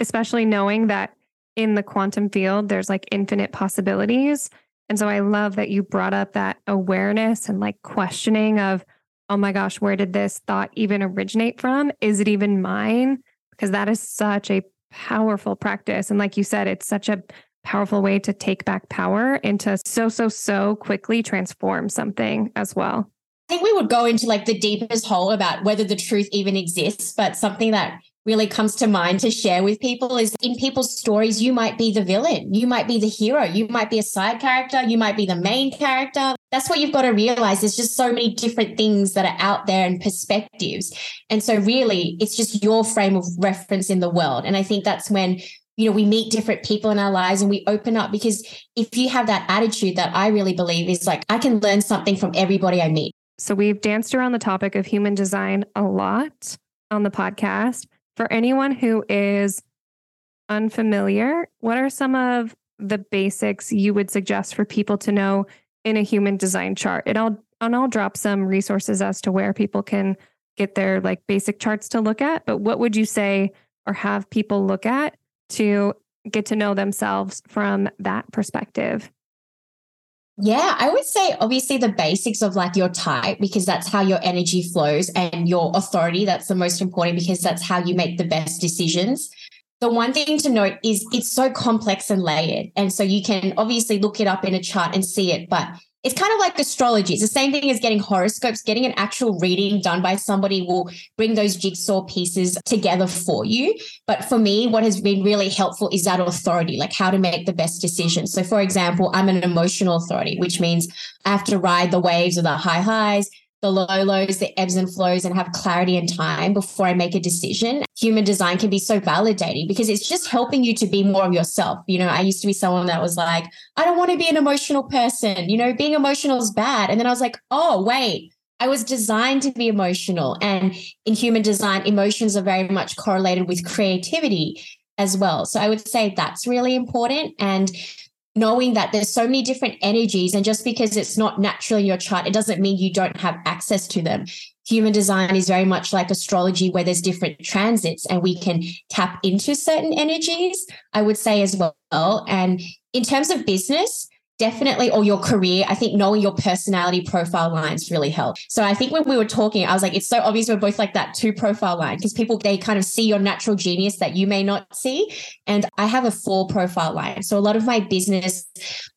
Especially knowing that in the quantum field, there's like infinite possibilities. And so I love that you brought up that awareness and like questioning of, oh my gosh, where did this thought even originate from? Is it even mine? Because that is such a powerful practice. And like you said, it's such a powerful way to take back power and to so, so, so quickly transform something as well. I think we would go into like the deepest hole about whether the truth even exists, but something that really comes to mind to share with people is in people's stories, you might be the villain, you might be the hero, you might be a side character, you might be the main character. That's what you've got to realize. There's just so many different things that are out there and perspectives. And so, really, it's just your frame of reference in the world. And I think that's when you know we meet different people in our lives and we open up because if you have that attitude that i really believe is like i can learn something from everybody i meet so we've danced around the topic of human design a lot on the podcast for anyone who is unfamiliar, what are some of the basics you would suggest for people to know in a human design chart? And I'll and I'll drop some resources as to where people can get their like basic charts to look at. But what would you say or have people look at to get to know themselves from that perspective? Yeah, I would say obviously the basics of like your type, because that's how your energy flows and your authority. That's the most important because that's how you make the best decisions. The one thing to note is it's so complex and layered. And so you can obviously look it up in a chart and see it, but it's kind of like astrology. It's the same thing as getting horoscopes. Getting an actual reading done by somebody will bring those jigsaw pieces together for you. But for me, what has been really helpful is that authority, like how to make the best decisions. So, for example, I'm an emotional authority, which means I have to ride the waves of the high highs, the low lows, the ebbs and flows, and have clarity and time before I make a decision. Human design can be so validating because it's just helping you to be more of yourself. You know, I used to be someone that was like, I don't want to be an emotional person. You know, being emotional is bad. And then I was like, oh, wait. I was designed to be emotional. And in human design, emotions are very much correlated with creativity as well. So I would say that's really important. And knowing that there's so many different energies and just because it's not natural in your chart it doesn't mean you don't have access to them. Human design is very much like astrology where there's different transits and we can tap into certain energies i would say as well. And in terms of business definitely or your career i think knowing your personality profile lines really help. So i think when we were talking i was like it's so obvious we're both like that two profile line because people they kind of see your natural genius that you may not see. And i have a four profile line. So a lot of my business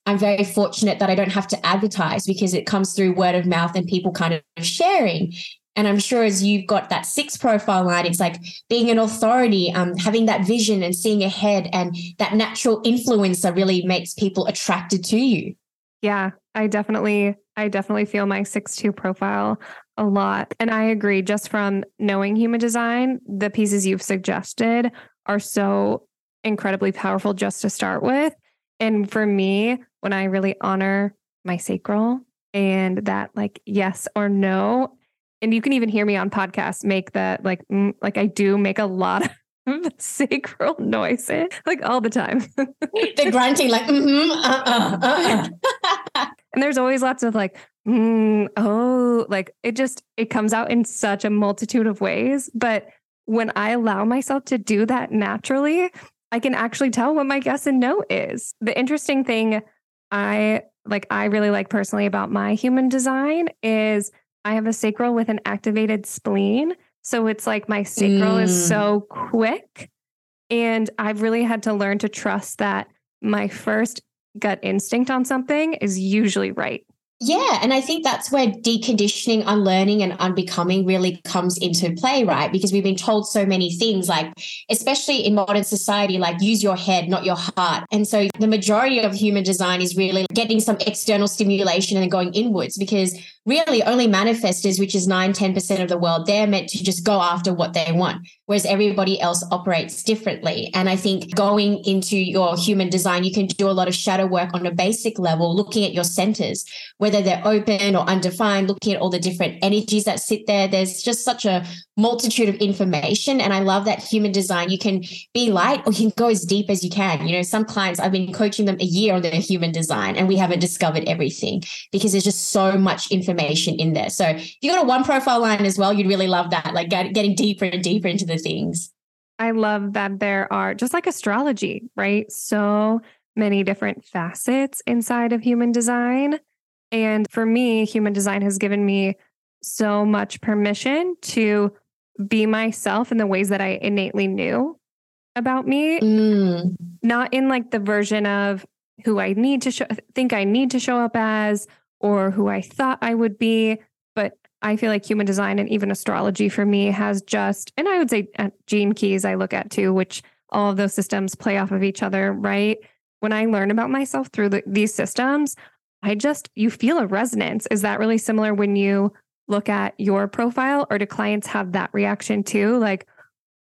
i'm very fortunate that i don't have to advertise because it comes through word of mouth and people kind of sharing and I'm sure as you've got that six profile line, it's like being an authority, um, having that vision and seeing ahead, and that natural influencer really makes people attracted to you. Yeah, I definitely, I definitely feel my six two profile a lot, and I agree. Just from knowing human design, the pieces you've suggested are so incredibly powerful just to start with. And for me, when I really honor my sacral and that like yes or no and you can even hear me on podcasts make that like mm, like I do make a lot *laughs* of sacral noises like all the time. *laughs* the grunting like mm-hmm, uh-uh, uh-uh. *laughs* and there's always lots of like mm, oh like it just it comes out in such a multitude of ways, but when I allow myself to do that naturally, I can actually tell what my yes and no is. The interesting thing I like I really like personally about my human design is I have a sacral with an activated spleen. So it's like my sacral mm. is so quick. And I've really had to learn to trust that my first gut instinct on something is usually right. Yeah. And I think that's where deconditioning, unlearning, and unbecoming really comes into play, right? Because we've been told so many things, like, especially in modern society, like use your head, not your heart. And so the majority of human design is really getting some external stimulation and going inwards because really only manifestors, which is 9, 10% of the world, they're meant to just go after what they want, whereas everybody else operates differently. And I think going into your human design, you can do a lot of shadow work on a basic level, looking at your centers, whether they're open or undefined, looking at all the different energies that sit there. There's just such a multitude of information. And I love that human design, you can be light or you can go as deep as you can. You know, some clients, I've been coaching them a year on their human design and we haven't discovered everything because there's just so much information in there. So if you got a one profile line as well, you'd really love that, like getting deeper and deeper into the things. I love that there are just like astrology, right? So many different facets inside of human design. And for me, human design has given me so much permission to be myself in the ways that I innately knew about me. Mm. Not in like the version of who I need to show, think I need to show up as, or who I thought I would be. But I feel like human design and even astrology for me has just, and I would say uh, gene keys I look at too, which all of those systems play off of each other, right? When I learn about myself through the, these systems, I just, you feel a resonance. Is that really similar when you look at your profile, or do clients have that reaction too? Like,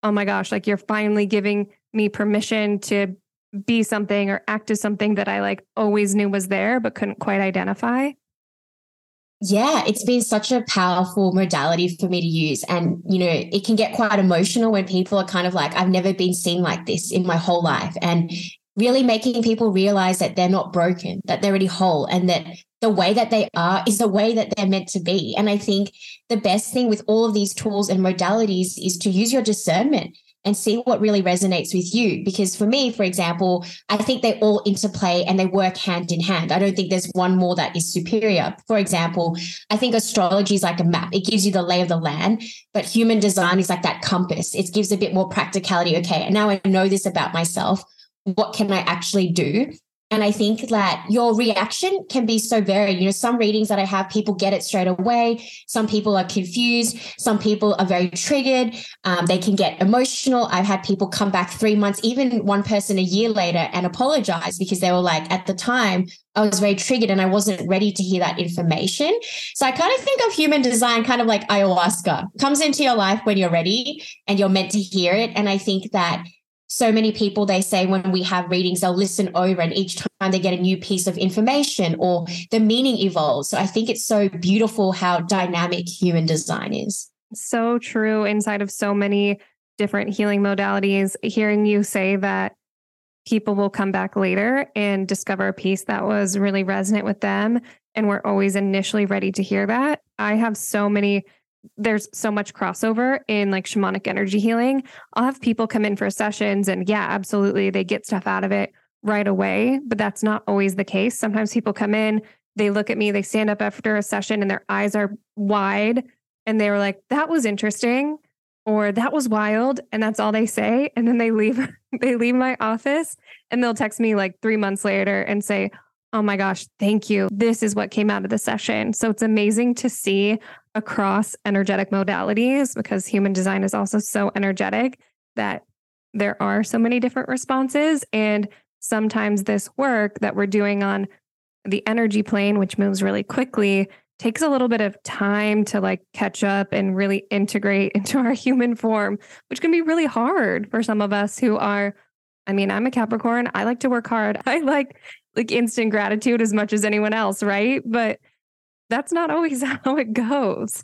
oh my gosh, like you're finally giving me permission to be something or act as something that I like always knew was there, but couldn't quite identify? Yeah, it's been such a powerful modality for me to use. And, you know, it can get quite emotional when people are kind of like, I've never been seen like this in my whole life. And really making people realize that they're not broken, that they're already whole, and that the way that they are is the way that they're meant to be. And I think the best thing with all of these tools and modalities is to use your discernment and see what really resonates with you. Because for me, for example, I think they all interplay and they work hand in hand. I don't think there's one more that is superior. For example, I think astrology is like a map, it gives you the lay of the land, but human design is like that compass. It gives a bit more practicality. Okay, and now I know this about myself. What can I actually do? And I think that your reaction can be so varied. You know, some readings that I have, people get it straight away. Some people are confused. Some people are very triggered. Um, they can get emotional. I've had people come back three months, even one person a year later, and apologize because they were like, at the time, I was very triggered and I wasn't ready to hear that information. So I kind of think of human design kind of like ayahuasca comes into your life when you're ready and you're meant to hear it. And I think that so many people they say when we have readings they'll listen over and each time they get a new piece of information or the meaning evolves. So i think it's so beautiful how dynamic human design is. So true inside of so many different healing modalities hearing you say that people will come back later and discover a piece that was really resonant with them and we're always initially ready to hear that. I have so many there's so much crossover in like shamanic energy healing. I'll have people come in for sessions and yeah, absolutely, they get stuff out of it right away, but that's not always the case. Sometimes people come in, they look at me, they stand up after a session and their eyes are wide and they were like, that was interesting or that was wild and that's all they say and then they leave *laughs* they leave my office and they'll text me like 3 months later and say, "Oh my gosh, thank you. This is what came out of the session." So it's amazing to see across energetic modalities because human design is also so energetic that there are so many different responses. And sometimes this work that we're doing on the energy plane, which moves really quickly, takes a little bit of time to like catch up and really integrate *laughs* into our human form, which can be really hard for some of us who are. I mean, I'm a Capricorn. I like to work hard. *laughs* I like like instant gratitude as much as anyone else, right? But that's not always *laughs* how it goes.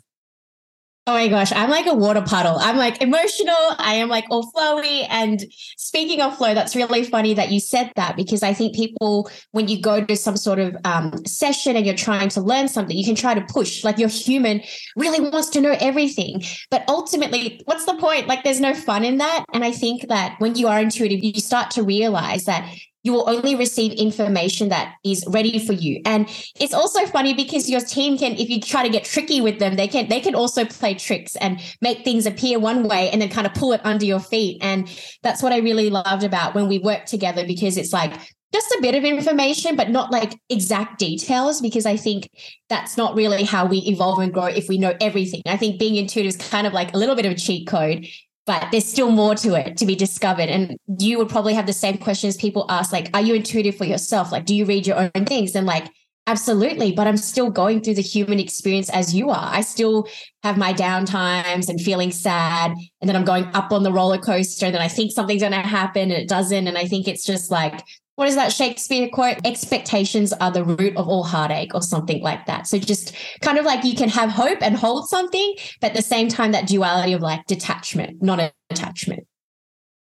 Oh my gosh, I'm like a water puddle. I'm like emotional. I am like all flowy. And speaking of flow, that's really funny that you said that because I think people, when you go to some sort of um, session and you're trying to learn something, you can try to push. Like your human really wants to know everything. But ultimately, what's the point? Like there's no fun in that. And I think that when you are intuitive, you start to realize that you will only receive information that is ready for you. And it's also funny because your team can if you try to get tricky with them they can they can also play tricks and make things appear one way and then kind of pull it under your feet. And that's what i really loved about when we work together because it's like just a bit of information but not like exact details because i think that's not really how we evolve and grow if we know everything. I think being intuitive is kind of like a little bit of a cheat code but there's still more to it to be discovered. And you would probably have the same questions people ask, like, are you intuitive for yourself? Like, do you read your own things? And like, absolutely, but I'm still going through the human experience as you are. I still have my down times and feeling sad. And then I'm going up on the roller coaster. And then I think something's going to happen and it doesn't. And I think it's just like what is that Shakespeare quote? Expectations are the root of all heartache, or something like that. So just kind of like you can have hope and hold something, but at the same time, that duality of like detachment, not attachment.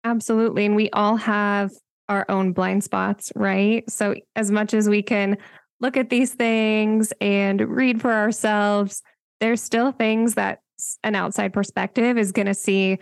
Absolutely. And we all have our own blind spots, right? So as much as we can look at these things and read for ourselves, there's still things that an outside perspective is going to see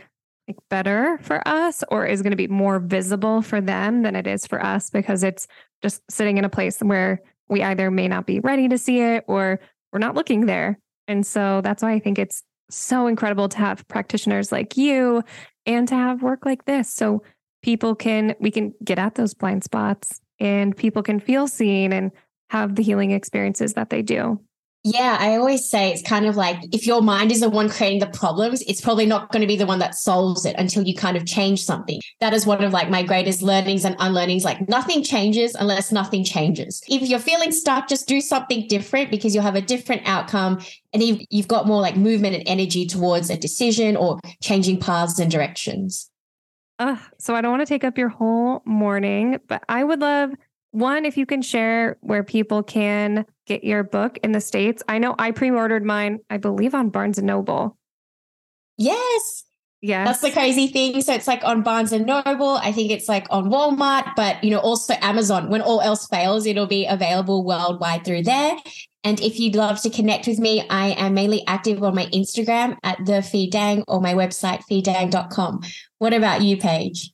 like better for us or is going to be more visible for them than it is for us because it's just sitting in a place where we either may not be ready to see it or we're not looking there. And so that's why I think it's so incredible to have practitioners like you and to have work like this so people can we can get at those blind spots and people can feel seen and have the healing experiences that they do. Yeah, I always say it's kind of like if your mind is the one creating the problems, it's probably not going to be the one that solves it until you kind of change something. That is one of like my greatest learnings and unlearnings. Like nothing changes unless nothing changes. If you're feeling stuck, just do something different because you'll have a different outcome. And you've, got more like movement and energy towards a decision or changing paths and directions. Uh, so I don't want to take up your whole morning, but I would love one, if you can share where people can get your book in the States. I know I pre ordered mine, I believe, on Barnes and Noble. Yes. Yes. That's the crazy thing. So it's like on Barnes and Noble. I think it's like on Walmart, but you know, also Amazon. When all else fails, it'll be available worldwide through there. And if you'd love to connect with me, I am mainly active on my Instagram at the Phi Dang or my website, phidang.com. What about you, Paige?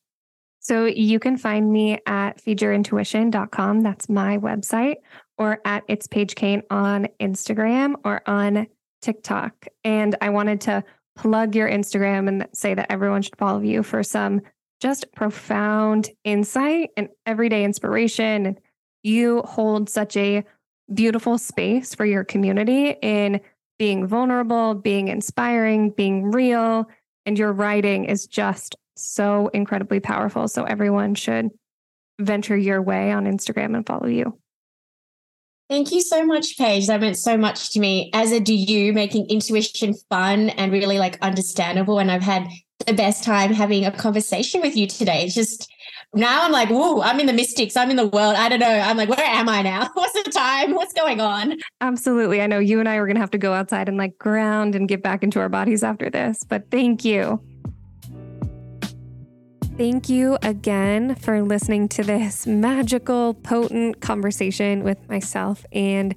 So you can find me at feedyourintuition.com. That's my website, or at It's Paige Kane on Instagram or on TikTok. And I wanted to plug your Instagram and say that everyone should follow you for some just profound insight and everyday inspiration. You hold such a beautiful space for your community in being vulnerable, being inspiring, being real. And your writing is just so incredibly powerful. So everyone should venture your way on Instagram and follow you. Thank you so much, Paige. That meant so much to me, as a do you, making intuition fun and really like understandable. And I've had the best time having a conversation with you today. It's just now I'm like, whoa, I'm in the mystics. I'm in the world. I don't know. I'm like, where am I now? *laughs* What's the time? What's going on? Absolutely. I know you and I were going to have to go outside and like ground and get back into our bodies after this, but thank you. Thank you again for listening to this magical, potent conversation with myself and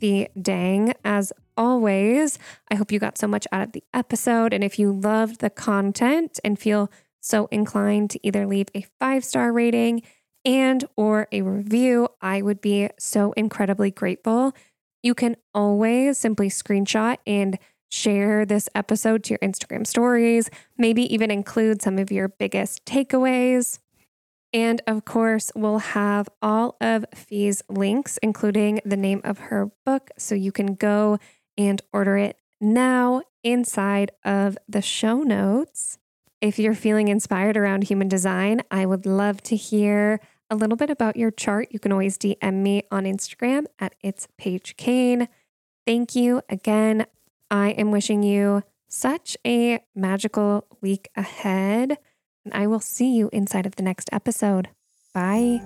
Phi Dang. As always, I hope you got so much out of the episode. And if you loved the content and feel so inclined to either leave a five star rating and or a review, I would be so incredibly grateful. You can always simply screenshot and share this episode to your Instagram stories, maybe even include some of your biggest takeaways. And of course, we'll have all of Phi's links, including the name of her book, so you can go and order it now inside of the show notes. If you're feeling inspired around human design, I would love to hear a little bit about your chart. You can always DM me on Instagram at It's Paige Kane. Thank you again I am wishing you such a magical week ahead, and I will see you inside of the next episode. Bye.